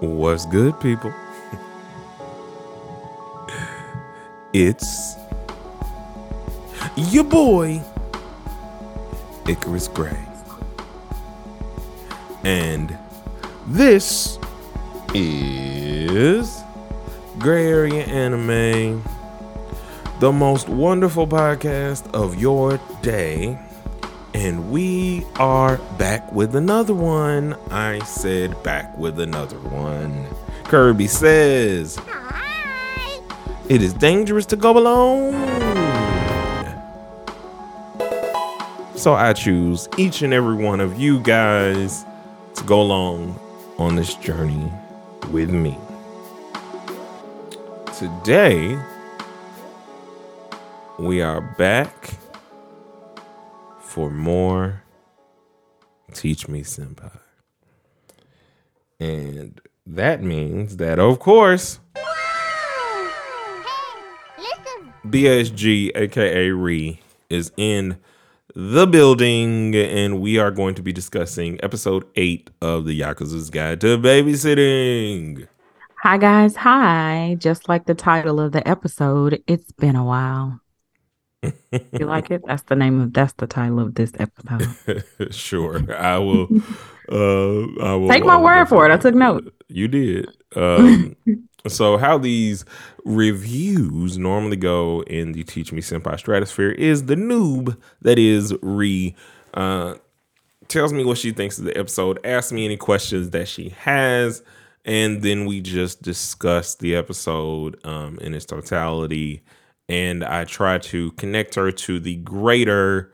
What's good, people? it's your boy, Icarus Gray. And this is Gray Area Anime, the most wonderful podcast of your day. And we are back with another one. I said back with another one. Kirby says, It is dangerous to go alone. So I choose each and every one of you guys to go along on this journey with me. Today, we are back for more Teach Me Senpai. And that means that, of course, BSG, aka Re, is in the building, and we are going to be discussing episode eight of the Yakuza's Guide to Babysitting. Hi, guys. Hi. Just like the title of the episode, it's been a while. You like it? That's the name of that's the title of this episode. sure. I will uh I will take my word for it. I took note. You did. Um so how these reviews normally go in the Teach Me Senpai stratosphere is the noob that is re uh tells me what she thinks of the episode, asks me any questions that she has, and then we just discuss the episode um in its totality and I try to connect her to the greater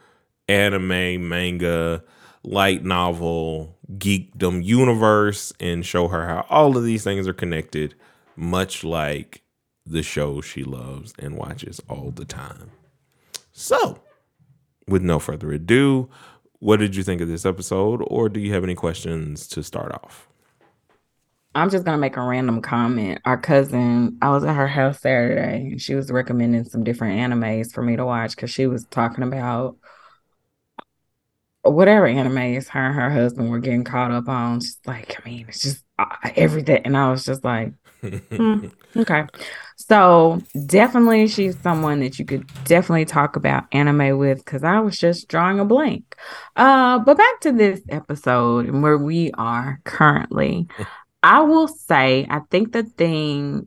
anime, manga, light novel, geekdom universe and show her how all of these things are connected, much like the show she loves and watches all the time. So, with no further ado, what did you think of this episode, or do you have any questions to start off? I'm just gonna make a random comment. Our cousin, I was at her house Saturday, and she was recommending some different animes for me to watch because she was talking about whatever animes her and her husband were getting caught up on. She's like, I mean, it's just uh, everything, and I was just like, hmm, okay. So definitely, she's someone that you could definitely talk about anime with because I was just drawing a blank. Uh, but back to this episode and where we are currently. I will say, I think the thing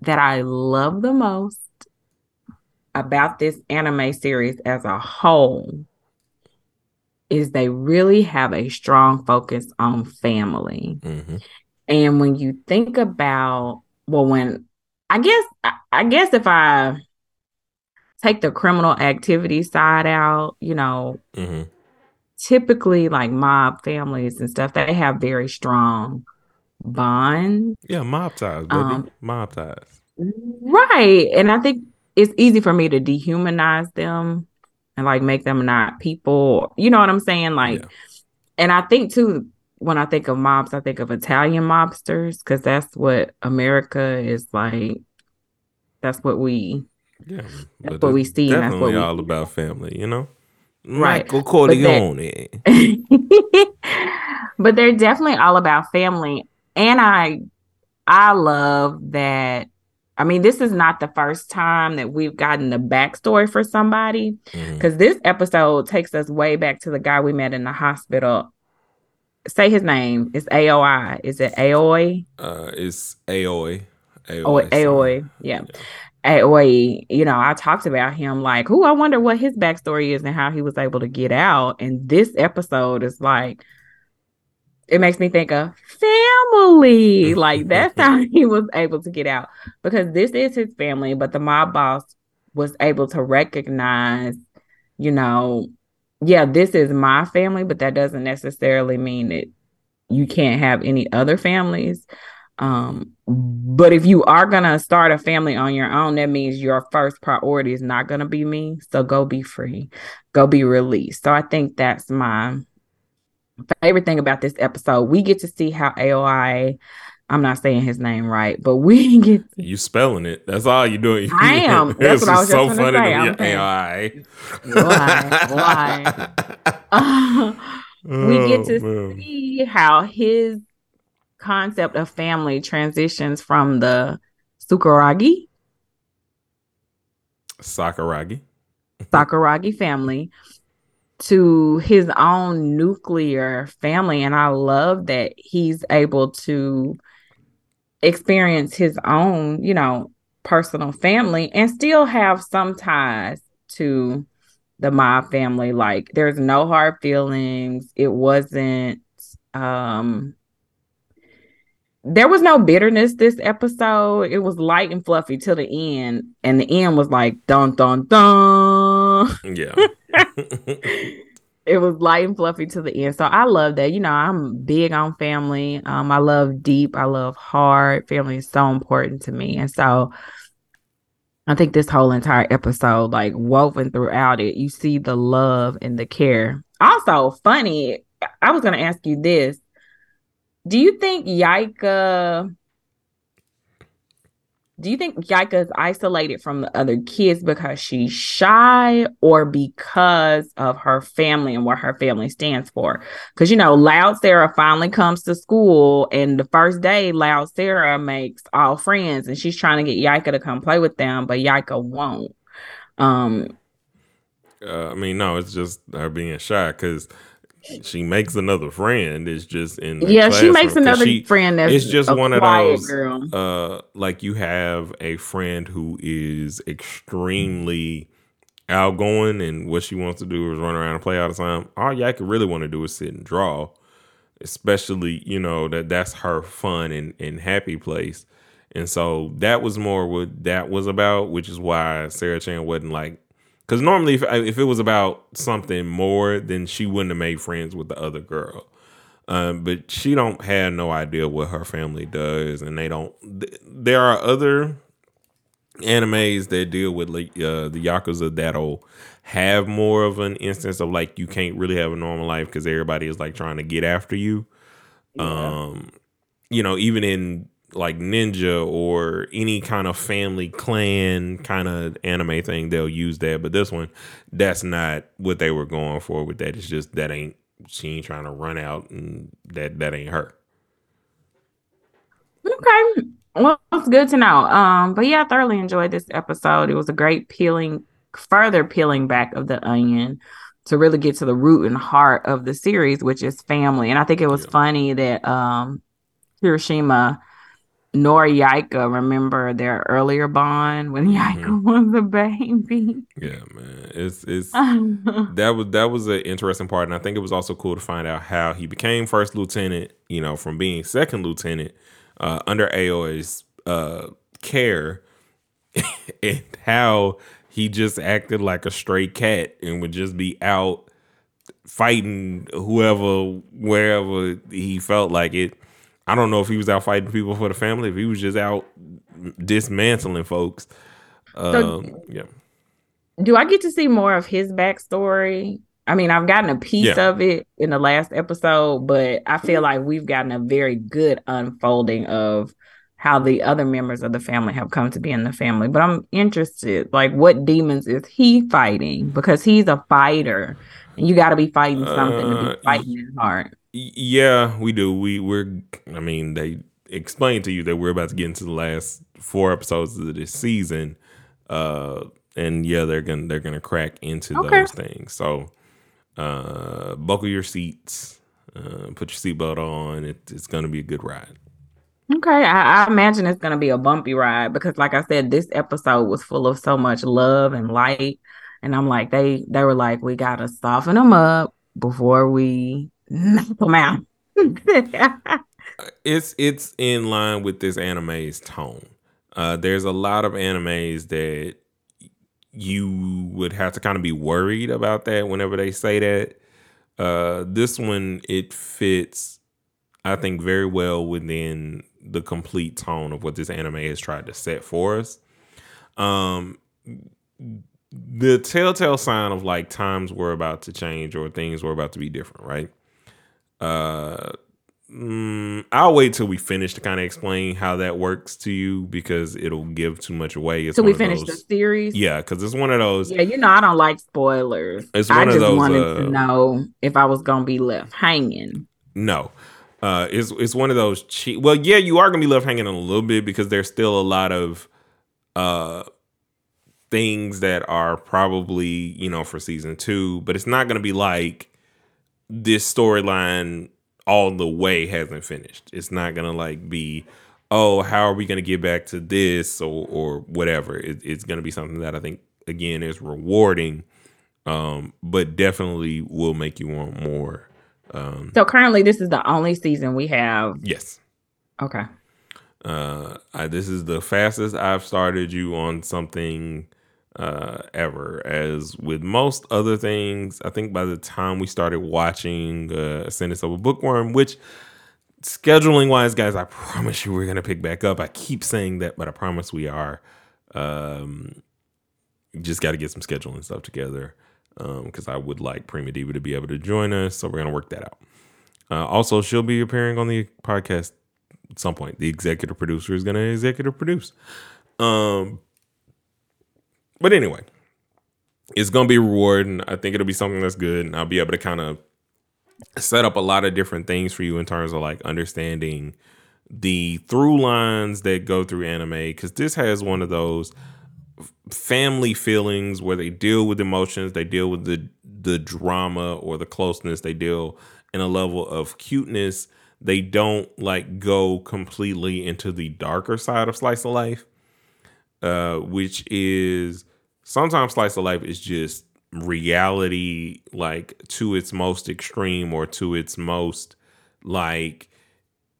that I love the most about this anime series as a whole is they really have a strong focus on family. Mm-hmm. And when you think about, well, when I guess, I guess if I take the criminal activity side out, you know, mm-hmm typically like mob families and stuff, they have very strong bonds. Yeah, mob ties, baby. Um, mob ties. Right. And I think it's easy for me to dehumanize them and like make them not people. You know what I'm saying? Like, yeah. and I think too, when I think of mobs, I think of Italian mobsters because that's what America is like. That's what we. Yeah, that's what we see. Definitely that's what we, all about family, you know right. Michael Corleone. But, but they're definitely all about family. And I I love that. I mean, this is not the first time that we've gotten the backstory for somebody. Because mm-hmm. this episode takes us way back to the guy we met in the hospital. Say his name. It's AOI. Is it Aoi? Uh it's Aoi. Aoi. Oh, Aoi. Yeah. yeah. Aoi, you know, I talked about him like, who I wonder what his backstory is and how he was able to get out. And this episode is like, it makes me think of family. Like that's how he was able to get out because this is his family, but the mob boss was able to recognize, you know, yeah, this is my family, but that doesn't necessarily mean that you can't have any other families. Um, but if you are gonna start a family on your own, that means your first priority is not gonna be me. So go be free, go be released. So I think that's my favorite thing about this episode. We get to see how AOI. I'm not saying his name right, but we get to... you spelling it. That's all you're doing. I am. That's what I was so funny to say. AOI. Why? Why? Uh, we get to oh, see how his concept of family transitions from the Sukaragi Sakuragi. Sakuragi family to his own nuclear family. And I love that he's able to experience his own, you know, personal family and still have some ties to the mob family. Like there's no hard feelings. It wasn't um there was no bitterness this episode. It was light and fluffy till the end. And the end was like dun dun dun. Yeah. it was light and fluffy to the end. So I love that. You know, I'm big on family. Um, I love deep. I love hard. Family is so important to me. And so I think this whole entire episode, like woven throughout it, you see the love and the care. Also, funny, I was gonna ask you this. Do you think Yaika do you think Yaika is isolated from the other kids because she's shy or because of her family and what her family stands for? Because, you know, Loud Sarah finally comes to school, and the first day, Loud Sarah makes all friends and she's trying to get Yaika to come play with them, but Yaika won't. Um, uh, I mean, no, it's just her being shy because she makes another friend. It's just in yeah, she makes another she, friend. That's it's just one of those. Girl. Uh, like you have a friend who is extremely outgoing, and what she wants to do is run around and play all the time. All y'all could really want to do is sit and draw, especially you know that that's her fun and and happy place. And so that was more what that was about, which is why Sarah Chan wasn't like because normally, if if it was about something more, then she wouldn't have made friends with the other girl. Um, but she don't have no idea what her family does, and they don't. Th- there are other animes that deal with like uh, the yakuza that'll have more of an instance of like you can't really have a normal life because everybody is like trying to get after you. Yeah. Um, you know, even in like ninja or any kind of family clan kind of anime thing, they'll use that. But this one, that's not what they were going for with that. It's just that ain't she ain't trying to run out and that that ain't her. Okay. Well, it's good to know. Um, but yeah, I thoroughly enjoyed this episode. It was a great peeling, further peeling back of the onion to really get to the root and heart of the series, which is family. And I think it was yeah. funny that um Kirishima nor Yaika remember their earlier bond when Yaika mm-hmm. was a baby. Yeah, man, it's it's that was that was an interesting part, and I think it was also cool to find out how he became first lieutenant. You know, from being second lieutenant uh, under Aoi's uh, care, and how he just acted like a stray cat and would just be out fighting whoever wherever he felt like it I don't know if he was out fighting people for the family, if he was just out dismantling folks. So, um, yeah. Do I get to see more of his backstory? I mean, I've gotten a piece yeah. of it in the last episode, but I feel like we've gotten a very good unfolding of how the other members of the family have come to be in the family. But I'm interested, like, what demons is he fighting? Because he's a fighter, and you got to be fighting something uh, to be uh, fighting his heart. Yeah, we do. We we're. I mean, they explained to you that we're about to get into the last four episodes of this season, uh, and yeah, they're gonna they're gonna crack into okay. those things. So, uh, buckle your seats, uh, put your seatbelt on. It, it's gonna be a good ride. Okay, I, I imagine it's gonna be a bumpy ride because, like I said, this episode was full of so much love and light, and I'm like, they they were like, we gotta soften them up before we knock it's it's in line with this anime's tone. Uh, there's a lot of animes that you would have to kind of be worried about that whenever they say that. Uh, this one it fits, I think, very well within the complete tone of what this anime has tried to set for us. Um, the telltale sign of like times were about to change or things were about to be different, right? Uh, mm, I'll wait till we finish to kind of explain how that works to you because it'll give too much away. It's so we finish the series. Yeah, because it's one of those. Yeah, you know I don't like spoilers. It's one I just those, wanted uh, to know if I was gonna be left hanging. No, uh, it's it's one of those cheap. Well, yeah, you are gonna be left hanging a little bit because there's still a lot of uh things that are probably you know for season two, but it's not gonna be like this storyline all the way hasn't finished. It's not gonna like be oh how are we gonna get back to this or or whatever. It, it's gonna be something that I think again is rewarding, um, but definitely will make you want more um, so currently, this is the only season we have. Yes. Okay. Uh, I, this is the fastest I've started you on something uh, ever. As with most other things, I think by the time we started watching uh, Ascendance of a Bookworm, which scheduling wise, guys, I promise you we're gonna pick back up. I keep saying that, but I promise we are. Um, just got to get some scheduling stuff together because um, I would like Prima Diva to be able to join us. So we're gonna work that out. Uh, also, she'll be appearing on the podcast at some point. The executive producer is gonna executive produce. Um, but anyway, it's gonna be rewarding. I think it'll be something that's good, and I'll be able to kind of set up a lot of different things for you in terms of like understanding the through lines that go through anime because this has one of those family feelings where they deal with emotions, they deal with the the drama or the closeness, they deal in a level of cuteness. They don't like go completely into the darker side of slice of life, uh, which is sometimes slice of life is just reality, like to its most extreme or to its most like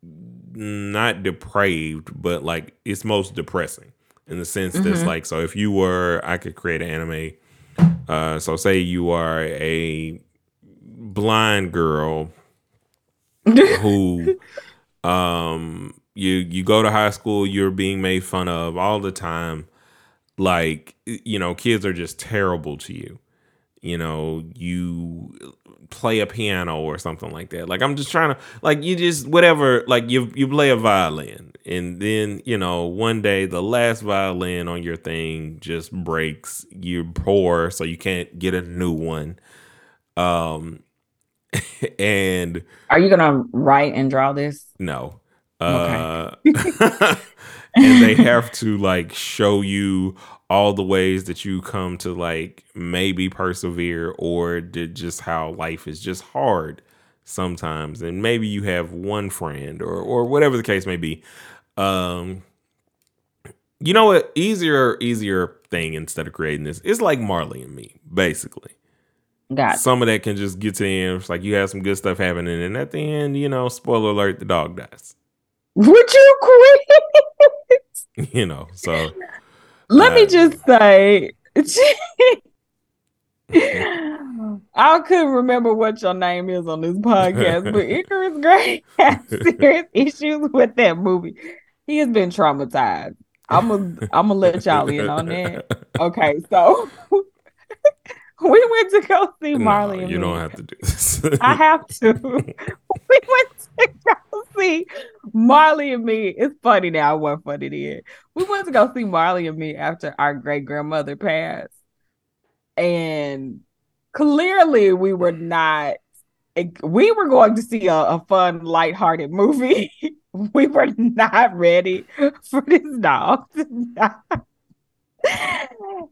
not depraved, but like it's most depressing in the sense mm-hmm. that's like so if you were I could create an anime. Uh, so say you are a blind girl who um you you go to high school you're being made fun of all the time like you know kids are just terrible to you. You know you play a piano or something like that. Like i'm just trying to like you just whatever like you you play a violin and then you know one day the last violin on your thing just breaks. You're poor so you can't get a new one. Um and are you gonna write and draw this? No. Uh and they have to like show you all the ways that you come to like maybe persevere or did just how life is just hard sometimes and maybe you have one friend or or whatever the case may be um you know what easier easier thing instead of creating this is like marley and me basically Got some of that can just get to the end. It's like you have some good stuff happening, and at the end, you know, spoiler alert, the dog dies. Would you quit? you know, so let uh, me just say, I couldn't remember what your name is on this podcast, but Icarus Gray has serious issues with that movie. He has been traumatized. I'm gonna I'm gonna let y'all in on that. Okay, so we went to go see Marley. No, you don't have to do this. I have to. we went to go see Marley and me. It's funny now. Wasn't funny then. We went to go see Marley and me after our great grandmother passed, and clearly we were not. We were going to see a, a fun, lighthearted movie. we were not ready for this dog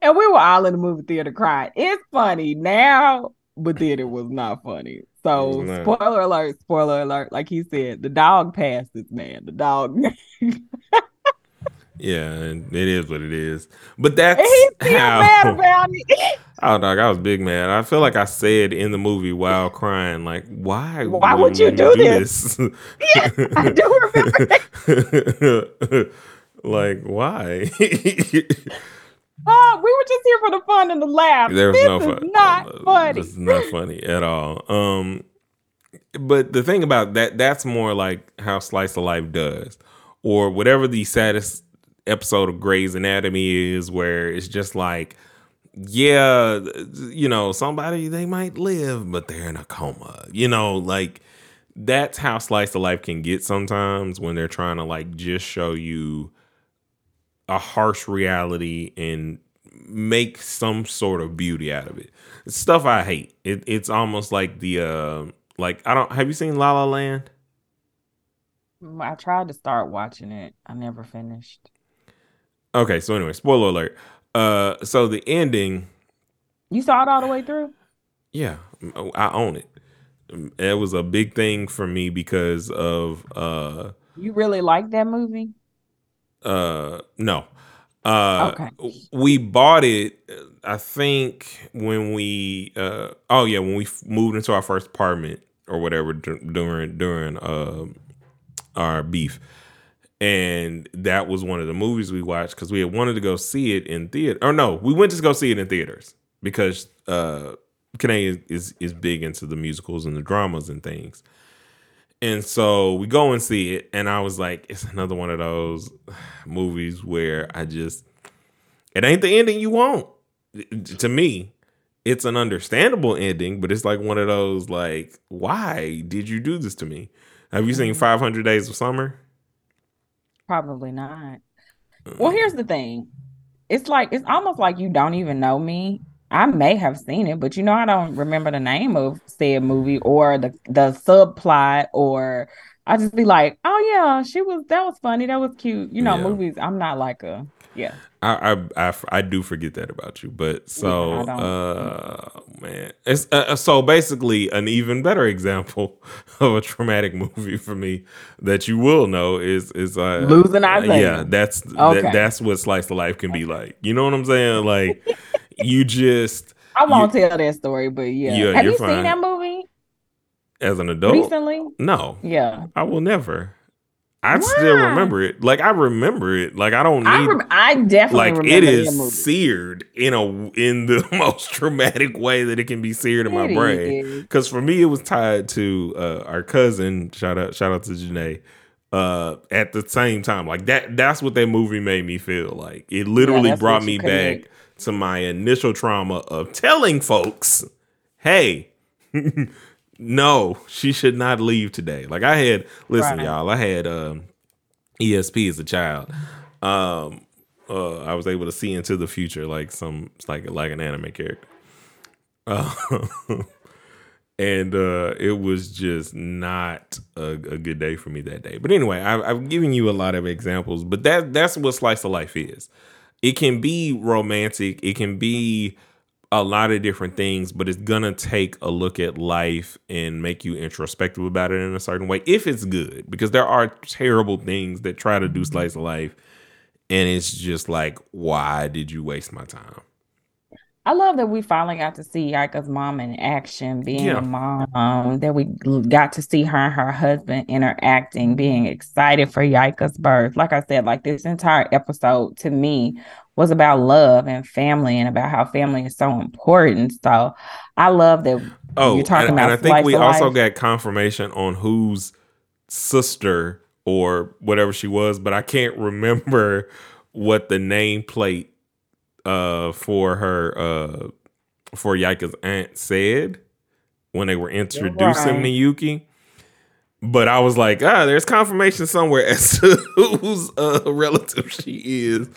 and we were all in the movie theater crying. It's funny now, but then it was not funny. So spoiler alert, spoiler alert. Like he said, the dog passed this man. The dog. yeah, it is what it is. But that's he's still how, mad about it. oh, dog, I was big mad. I feel like I said in the movie while crying, like, why? Why would you do, do this? this? yeah, I do remember. like, why? Oh, we were just here for the fun and the laugh. There was this no fun. Not uh, funny. It's not funny at all. Um, but the thing about that, that's more like how Slice of Life does, or whatever the saddest episode of Grey's Anatomy is, where it's just like, yeah, you know, somebody they might live, but they're in a coma. You know, like that's how Slice of Life can get sometimes when they're trying to like just show you a harsh reality and make some sort of beauty out of it. It's stuff I hate. It, it's almost like the uh like I don't have you seen La La Land? I tried to start watching it. I never finished. Okay, so anyway, spoiler alert. Uh, so the ending. You saw it all the way through. Yeah, I own it. It was a big thing for me because of. uh You really like that movie? Uh, no. Uh, okay. We bought it. I think when we. Uh, oh yeah, when we moved into our first apartment or whatever during during uh, our beef and that was one of the movies we watched because we had wanted to go see it in theater. Or no, we went to go see it in theaters because uh Kanae is, is big into the musicals and the dramas and things. And so we go and see it, and I was like, it's another one of those movies where I just it ain't the ending you want. To me, it's an understandable ending, but it's like one of those like, why did you do this to me? Have you seen mm-hmm. 500 Days of Summer? Probably not. Well, here's the thing. It's like it's almost like you don't even know me. I may have seen it, but you know I don't remember the name of said movie or the the subplot or I just be like, "Oh yeah, she was that was funny. That was cute." You know, yeah. movies I'm not like a yeah. I, I, I I do forget that about you, but so yeah, uh man, it's uh, uh, so basically an even better example of a traumatic movie for me that you will know is is uh, losing Isaiah. Yeah, that's okay. that, that's what slice of life can be like. You know what I'm saying? Like you just I won't you, tell that story, but yeah. yeah Have you fine. seen that movie as an adult recently? No. Yeah, I will never. I still remember it. Like I remember it. Like I don't need. I, rem- I definitely like it is seared in a in the most traumatic way that it can be seared in my brain. Because for me, it was tied to uh, our cousin. Shout out, shout out to Janae. Uh, at the same time, like that. That's what that movie made me feel like. It literally yeah, brought me back to my initial trauma of telling folks, "Hey." no, she should not leave today. Like I had, listen, right. y'all, I had um, ESP as a child. Um, uh, I was able to see into the future like some like like an anime character. Uh, and uh, it was just not a, a, good day for me that day. But anyway, I, I've given you a lot of examples, but that that's what slice of life is. It can be romantic. It can be a lot of different things, but it's gonna take a look at life and make you introspective about it in a certain way if it's good. Because there are terrible things that try to do slice of life, and it's just like, why did you waste my time? I love that we finally got to see Yika's mom in action, being yeah. a mom. That we got to see her and her husband interacting, being excited for Yika's birth. Like I said, like this entire episode to me was about love and family and about how family is so important. So I love that oh, you're talking and, about. And I think we also got confirmation on whose sister or whatever she was, but I can't remember what the nameplate uh, for her uh, for Yika's aunt said when they were introducing right. Miyuki but I was like, ah, there's confirmation somewhere as to whose uh, relative she is,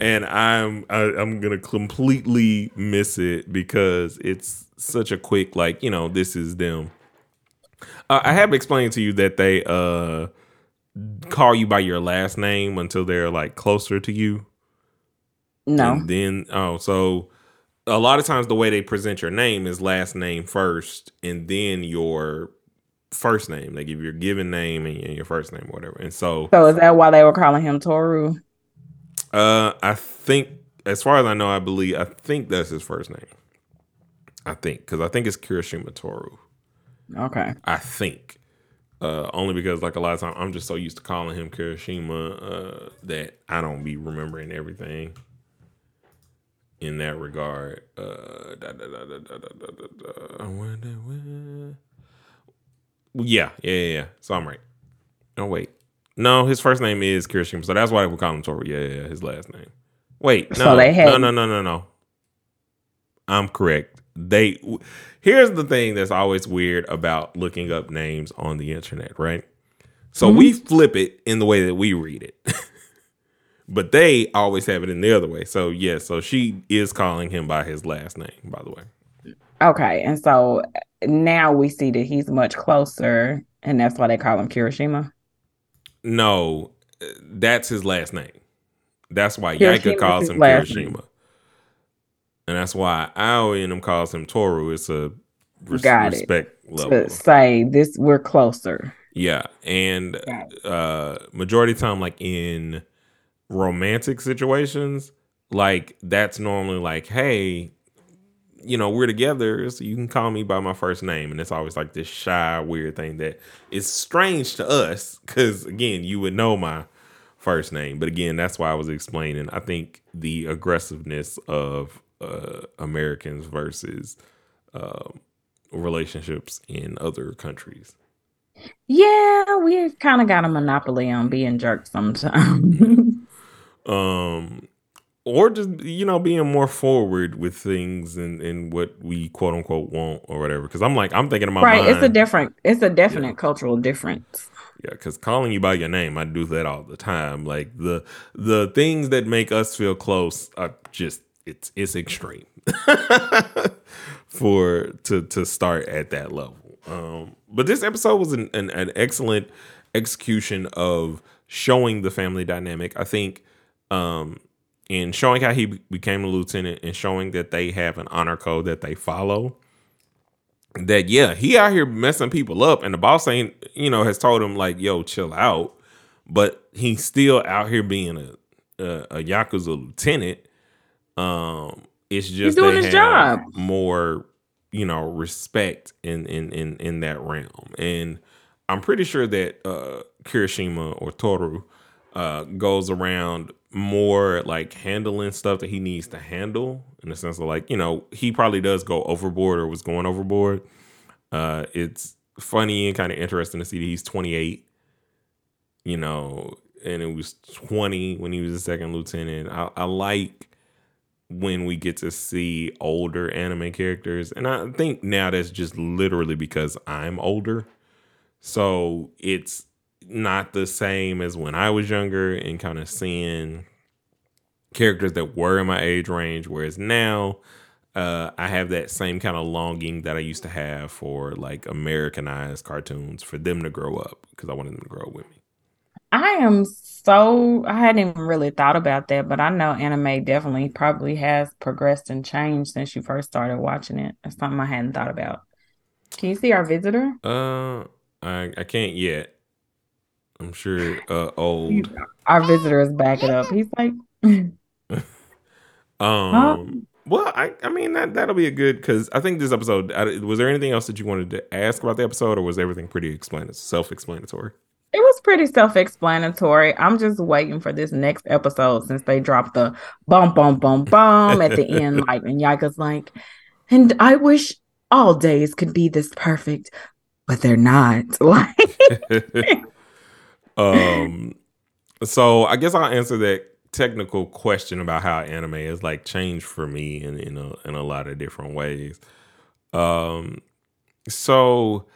and I'm I, am i am gonna completely miss it because it's such a quick like you know this is them. Uh, I have explained to you that they uh call you by your last name until they're like closer to you. No. And then oh, so a lot of times the way they present your name is last name first, and then your first name. They give your given name and your first name, whatever. And so, so is that why they were calling him Toru? Uh, I think, as far as I know, I believe, I think that's his first name. I think because I think it's Kirishima Toru. Okay. I think. Uh, only because like a lot of times I'm just so used to calling him Kirishima uh, that I don't be remembering everything in that regard. Uh, da, da, da, yeah, yeah, yeah, yeah. So I'm right. Oh wait, no, his first name is Kirishima, so that's why we call him Toru. Yeah, yeah, his last name. Wait, no, so they had- no, no, no, no, no. I'm correct. They here's the thing that's always weird about looking up names on the internet, right? So mm-hmm. we flip it in the way that we read it. but they always have it in the other way. So yeah, so she is calling him by his last name, by the way. Okay, and so now we see that he's much closer, and that's why they call him Kirishima. No, that's his last name. That's why Kirishima Yaika calls him Kirishima. And that's why Aoi and him calls him Toru. It's a res- Got it. respect level. To say this, we're closer. Yeah, and uh majority of time like in romantic situations, like that's normally like, hey, you know, we're together, so you can call me by my first name. And it's always like this shy, weird thing that is strange to us, because again, you would know my first name. But again, that's why I was explaining. I think the aggressiveness of uh Americans versus um relationships in other countries. Yeah, we kind of got a monopoly on being jerks sometimes. um or just you know being more forward with things and and what we quote unquote want or whatever because i'm like i'm thinking about my right. mind It's a different, it's a definite cultural difference. yeah because calling you by your name i do that all the time like the the things that make us feel close are just it's it's extreme for to to start at that level um but this episode was an, an, an excellent execution of showing the family dynamic i think um and showing how he became a lieutenant and showing that they have an honor code that they follow that yeah he out here messing people up. And the boss ain't you know has told him like yo chill out. But he's still out here being a a, a yakuza lieutenant. Um it's just he's doing they his job. more you know respect in in in in that realm. And i'm pretty sure that uh kirishima or toru uh goes around more like handling stuff that he needs to handle in the sense of like you know he probably does go overboard or was going overboard. Uh it's funny and kind of interesting to see that he's 28 you know and it was 20 when he was a second lieutenant. I, I like when we get to see older anime characters and i think now that's just literally because i'm older. So it's not the same as when I was younger and kind of seeing characters that were in my age range. Whereas now, uh, I have that same kind of longing that I used to have for like Americanized cartoons for them to grow up because I wanted them to grow up with me. I am so, I hadn't even really thought about that, but I know anime definitely probably has progressed and changed since you first started watching it. That's something I hadn't thought about. Can you see our visitor? Uh, I I can't yet. I'm sure uh old. Our visitor is backing up. He's like, Um. Well, I I mean that that'll be a good because I think this episode. I, was there anything else that you wanted to ask about the episode, or was everything pretty explanatory, self-explanatory? It was pretty self-explanatory. I'm just waiting for this next episode since they dropped the bum bum bum bum at the end, like and Yaika's like, and I wish all days could be this perfect, but they're not. Like um. So I guess I'll answer that technical question about how anime has like changed for me in in a in a lot of different ways. Um. So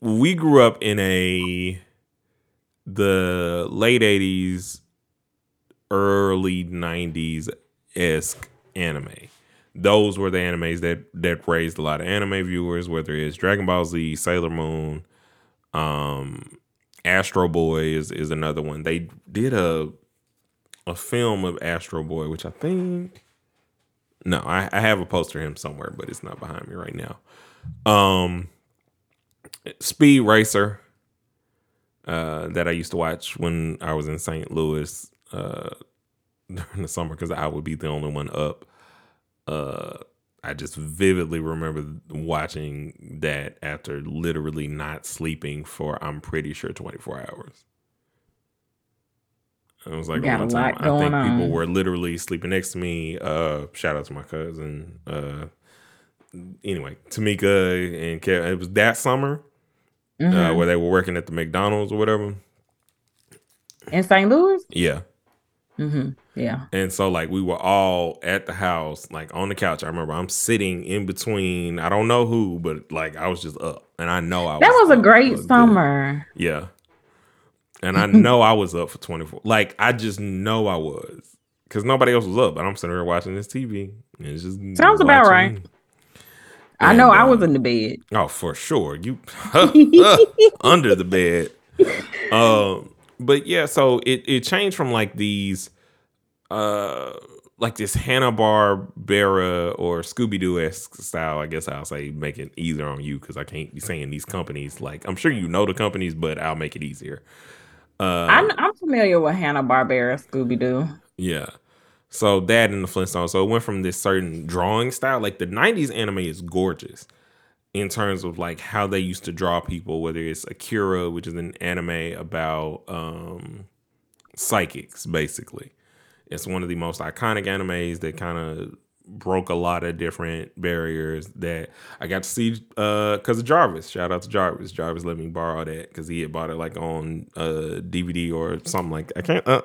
we grew up in a the late 80s early 90s esque anime those were the animes that that raised a lot of anime viewers whether it's dragon ball z sailor moon um astro boy is is another one they did a a film of astro boy which i think no i, I have a poster of him somewhere but it's not behind me right now um speed racer uh, that I used to watch when I was in St. Louis uh, during the summer because I would be the only one up. Uh, I just vividly remember watching that after literally not sleeping for I'm pretty sure 24 hours. It was like one time, I think going people were literally sleeping next to me. Uh, shout out to my cousin. Uh, anyway, Tamika and Kevin. It was that summer uh, Mhm. where they were working at the McDonald's or whatever. in St. Louis. Yeah. Hmm Yeah, And so like we were all at the house, like on the couch. I remember I'm sitting in between, I don't know who, but like I was just up. And I know I was that was a great good- summer. Yeah. And I know I was up for 24. Like I just know I was. Cause nobody else was up, but I'm sitting here watching this TV. And it's just Sounds about right. me. I know And, I was uh, in the bed. Oh, for sure. You under the bed. Um, but yeah, so it it changed from like these uh like this Hanna Barbera or Scooby Doo esque style. I guess I'll say make it easier on you because I can't be saying these companies. Like I'm sure you know the companies, but I'll make it easier. Uh, I'm I'm familiar with Hanna Barbera, Scooby Doo. Yeah. So that and the Flintstones. So it went from this certain drawing style. Like the '90s anime is gorgeous in terms of like how they used to draw people. Whether it's Akira, which is an anime about um, psychics, basically it's one of the most iconic animes that kind of broke a lot of different barriers that I got to see because uh, of Jarvis. Shout out to Jarvis. Jarvis let me borrow that because he had bought it like on uh, DVD or something like I can't uh,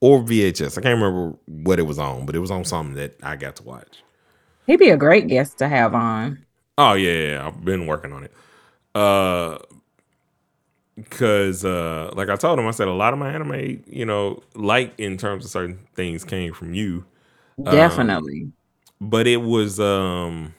or VHS. I can't remember what it was on, but it was on something that I got to watch. He'd be a great guest to have on. Oh yeah, yeah I've been working on it. Uh, because uh like i told him i said a lot of my anime you know like in terms of certain things came from you. Definitely. um, but it was um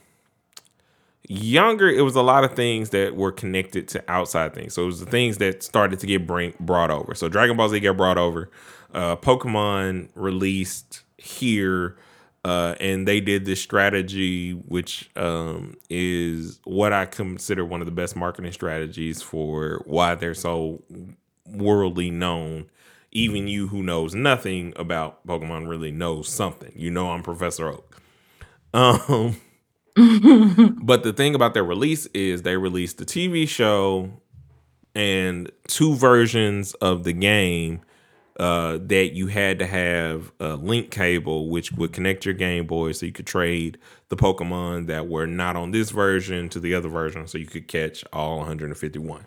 younger it was a lot of things that were connected to outside things. So it was the things that started to get bring, brought over. So dragon ball z got brought over. Uh pokemon released here uh, and they did this strategy, which um, is what I consider one of the best marketing strategies for why they're so worldly known. Even you who knows nothing about Pokemon really knows something. You know I'm Professor Oak. Um, but the thing about their release is they released the TV show and two versions of the game uh, that you had to have a link cable which would connect your Game Boy so you could trade the Pokemon that were not on this version to the other version so you could catch all 151.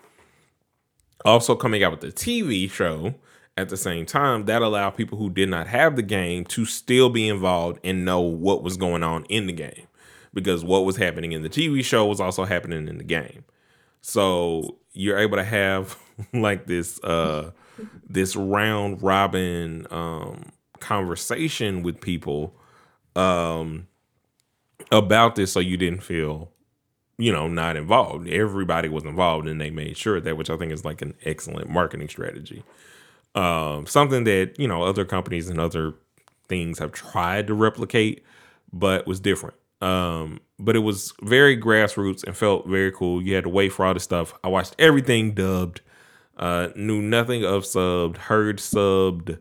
Also, coming out with the TV show at the same time, that allowed people who did not have the game to still be involved and know what was going on in the game because what was happening in the TV show was also happening in the game. So you're able to have like this uh this round robin um, conversation with people um, about this so you didn't feel you know not involved. Everybody was involved and they made sure that which i think is like an excellent marketing strategy. Um, something that you know other companies and other things have tried to replicate but was different. Um, but it was very grassroots and felt very cool. You had to wait for all the stuff. I watched everything dubbed uh, knew nothing of subbed, heard subbed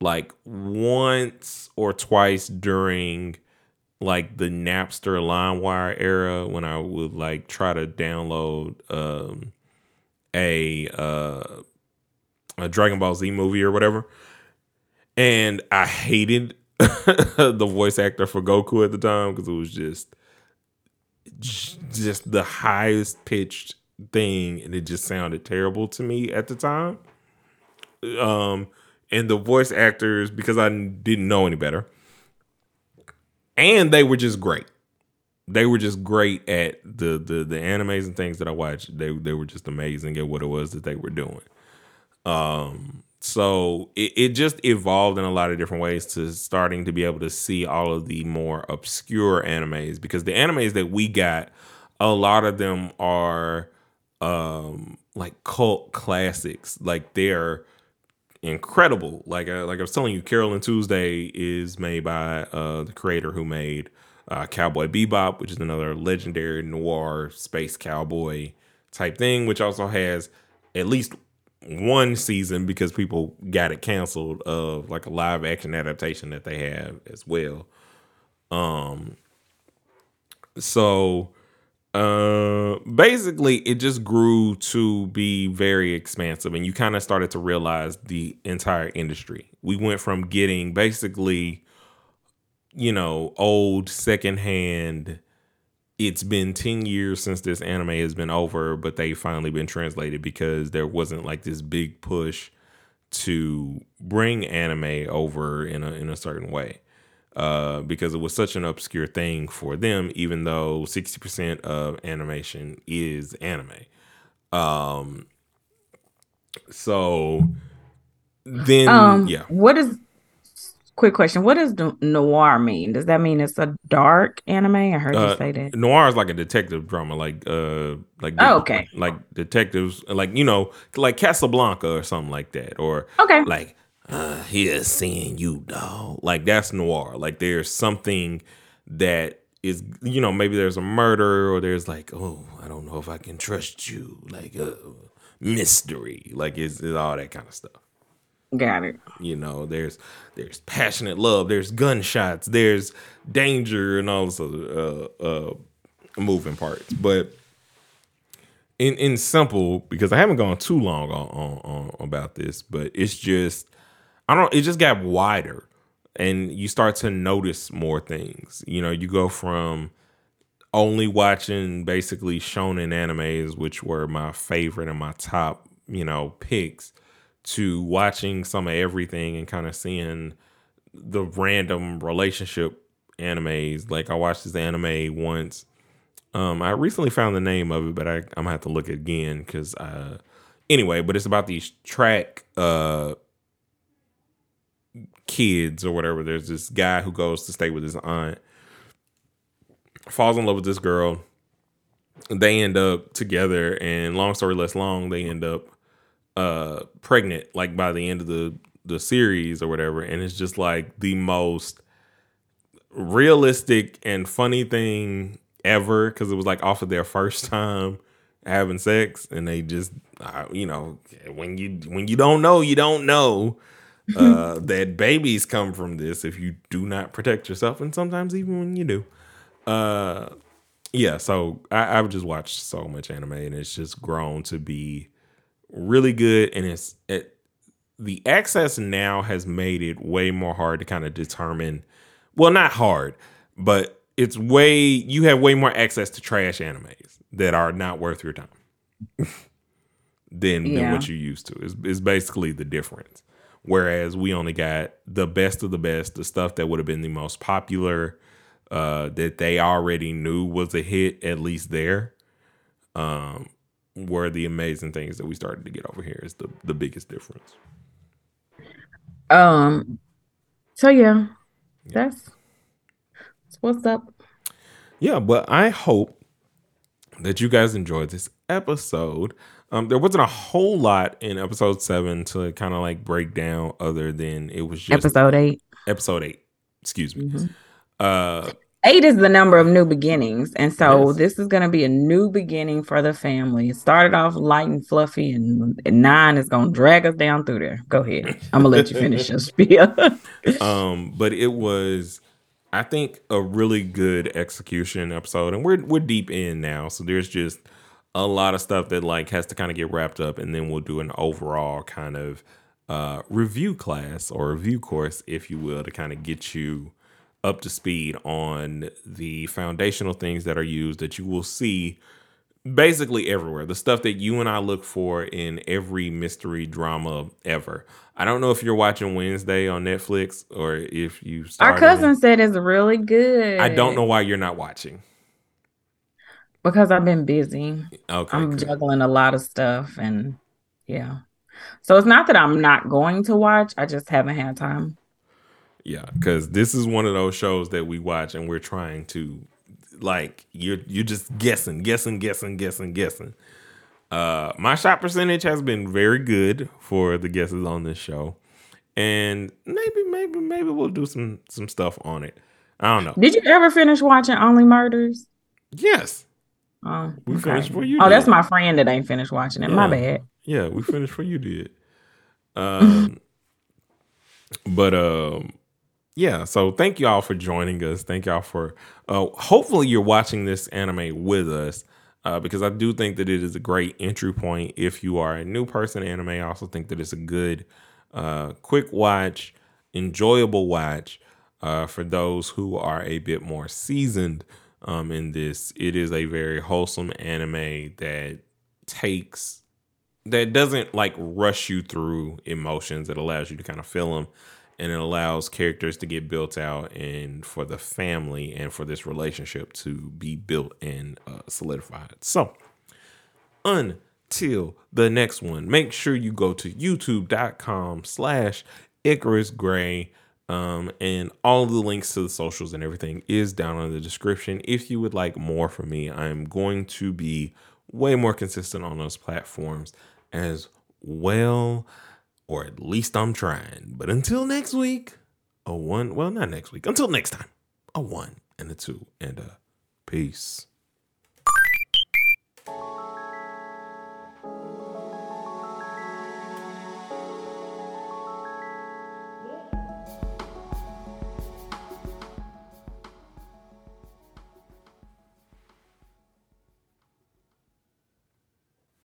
like once or twice during like the Napster LimeWire era when I would like try to download um, a uh, a Dragon Ball Z movie or whatever. And I hated the voice actor for Goku at the time because it was just just the highest pitched thing and it just sounded terrible to me at the time. Um, and the voice actors, because I didn't know any better, and they were just great. They were just great at the the the animes and things that I watched. They they were just amazing at what it was that they were doing. Um, so it, it just evolved in a lot of different ways to starting to be able to see all of the more obscure animes because the animes that we got, a lot of them are um like cult classics. Like they're incredible. Like uh, like I was telling you, Carole & Tuesday is made by uh the creator who made uh, Cowboy Bebop, which is another legendary noir space cowboy type thing, which also has at least one season because people got it canceled of like a live action adaptation that they have as well. Um so uh basically it just grew to be very expansive and you kind of started to realize the entire industry. We went from getting basically you know old secondhand it's been 10 years since this anime has been over but they finally been translated because there wasn't like this big push to bring anime over in a in a certain way uh, because it was such an obscure thing for them, even though 60% of animation is anime. Um, so then, um, yeah. What is quick question: What does noir mean? Does that mean it's a dark anime? I heard Uh, you say that. Noir is like a detective drama, like uh, like Oh, okay. like detectives, like you know, like Casablanca or something like that, or Okay. like uh, is seeing you, dog. Like that's noir. Like there's something that is, you know, maybe there's a murder, or there's like, oh, I don't know if I can trust you, like uh, mystery, like it's, it's all that kind of stuff. Got it. You know, there's there's passionate love, there's gunshots, there's danger, and all this other uh, uh, moving parts. But in in simple, because I haven't gone too long on, on, on about this, but it's just I don't. It just got wider, and you start to notice more things. You know, you go from only watching basically shonen animes, which were my favorite and my top, you know, picks, to watching some of everything and kind of seeing the random relationship animes. Like I watched this anime once. Um, I recently found the name of it, but I, I'm gonna have to look again because uh, anyway. But it's about these track uh kids or whatever. There's this guy who goes to stay with his aunt, falls in love with this girl. They end up together, and long story less long, they end up uh pregnant like by the end of the the series or whatever and it's just like the most realistic and funny thing ever because it was like off of their first time having sex and they just uh, you know when you when you don't know you don't know uh that babies come from this if you do not protect yourself and sometimes even when you do. Uh yeah so I, i've just watched so much anime and it's just grown to be really good and it's it, the access now has made it way more hard to kind of determine well not hard but it's way you have way more access to trash animes that are not worth your time than, than what you used to. Is is basically the difference whereas we only got the best of the best the stuff that would have been the most popular uh that they already knew was a hit at least there um were the amazing things that we started to get over here is the the biggest difference Um. So yeah, that's, that's what's up. Yeah, but I hope that you guys enjoyed this episode. Um, there wasn't a whole lot in episode seven to kind of like break down, other than it was just Episode eight. episode eight. Excuse me. Mhm. Uh, Eight is the number of new beginnings, and so Yes. this is going to be a new beginning for the family. It started off light and fluffy, and, and nine is going to drag us down through there. Go ahead. I'm gonna let you finish your spiel. um, but it was, I think, a really good execution episode, and we're we're deep in now, so there's just a lot of stuff that like has to kind of get wrapped up, and then we'll do an overall kind of uh, review class or review course, if you will, to kind of get you up to speed on the foundational things that are used that you will see basically everywhere. The stuff that you and I look for in every mystery drama ever. I don't know if you're watching Wednesday on Netflix or if you Our cousin said it's really good. I don't know why you're not watching. Because I've been busy. Okay. I'm juggling a lot of stuff, and yeah. So it's not that I'm not going to watch. I just haven't had time. Yeah, because this is one of those shows that we watch and we're trying to like you're you're just guessing, guessing, guessing, guessing, guessing. Uh my shot percentage has been very good for the guesses on this show. And maybe, maybe, maybe we'll do some some stuff on it. I don't know. Did you ever finish watching Only Murders? Yes. Oh, We okay. finished you Oh, that's my friend that ain't finished watching it. My bad. Yeah, we finished for you did. Um, but um, yeah. So thank y'all for joining us. Thank y'all for. Uh, hopefully you're watching this anime with us. Uh, because I do think that it is a great entry point if you are a new person to anime. I also think that it's a good, uh, quick watch, enjoyable watch uh, for those who are a bit more seasoned um, in this. It is a very wholesome anime that takes that doesn't like rush you through emotions. It allows you to kind of feel them, and it allows characters to get built out, and for the family and for this relationship to be built and uh, solidified. So, until the next one, make sure you go to youtube.com slash Icarus Gray. Um, and all of the links to the socials and everything is down in the description. If you would like more from me, I'm going to be way more consistent on those platforms as well, or at least I'm trying. But until next week, a one, well, not next week, until next time, a one and a two and a peace.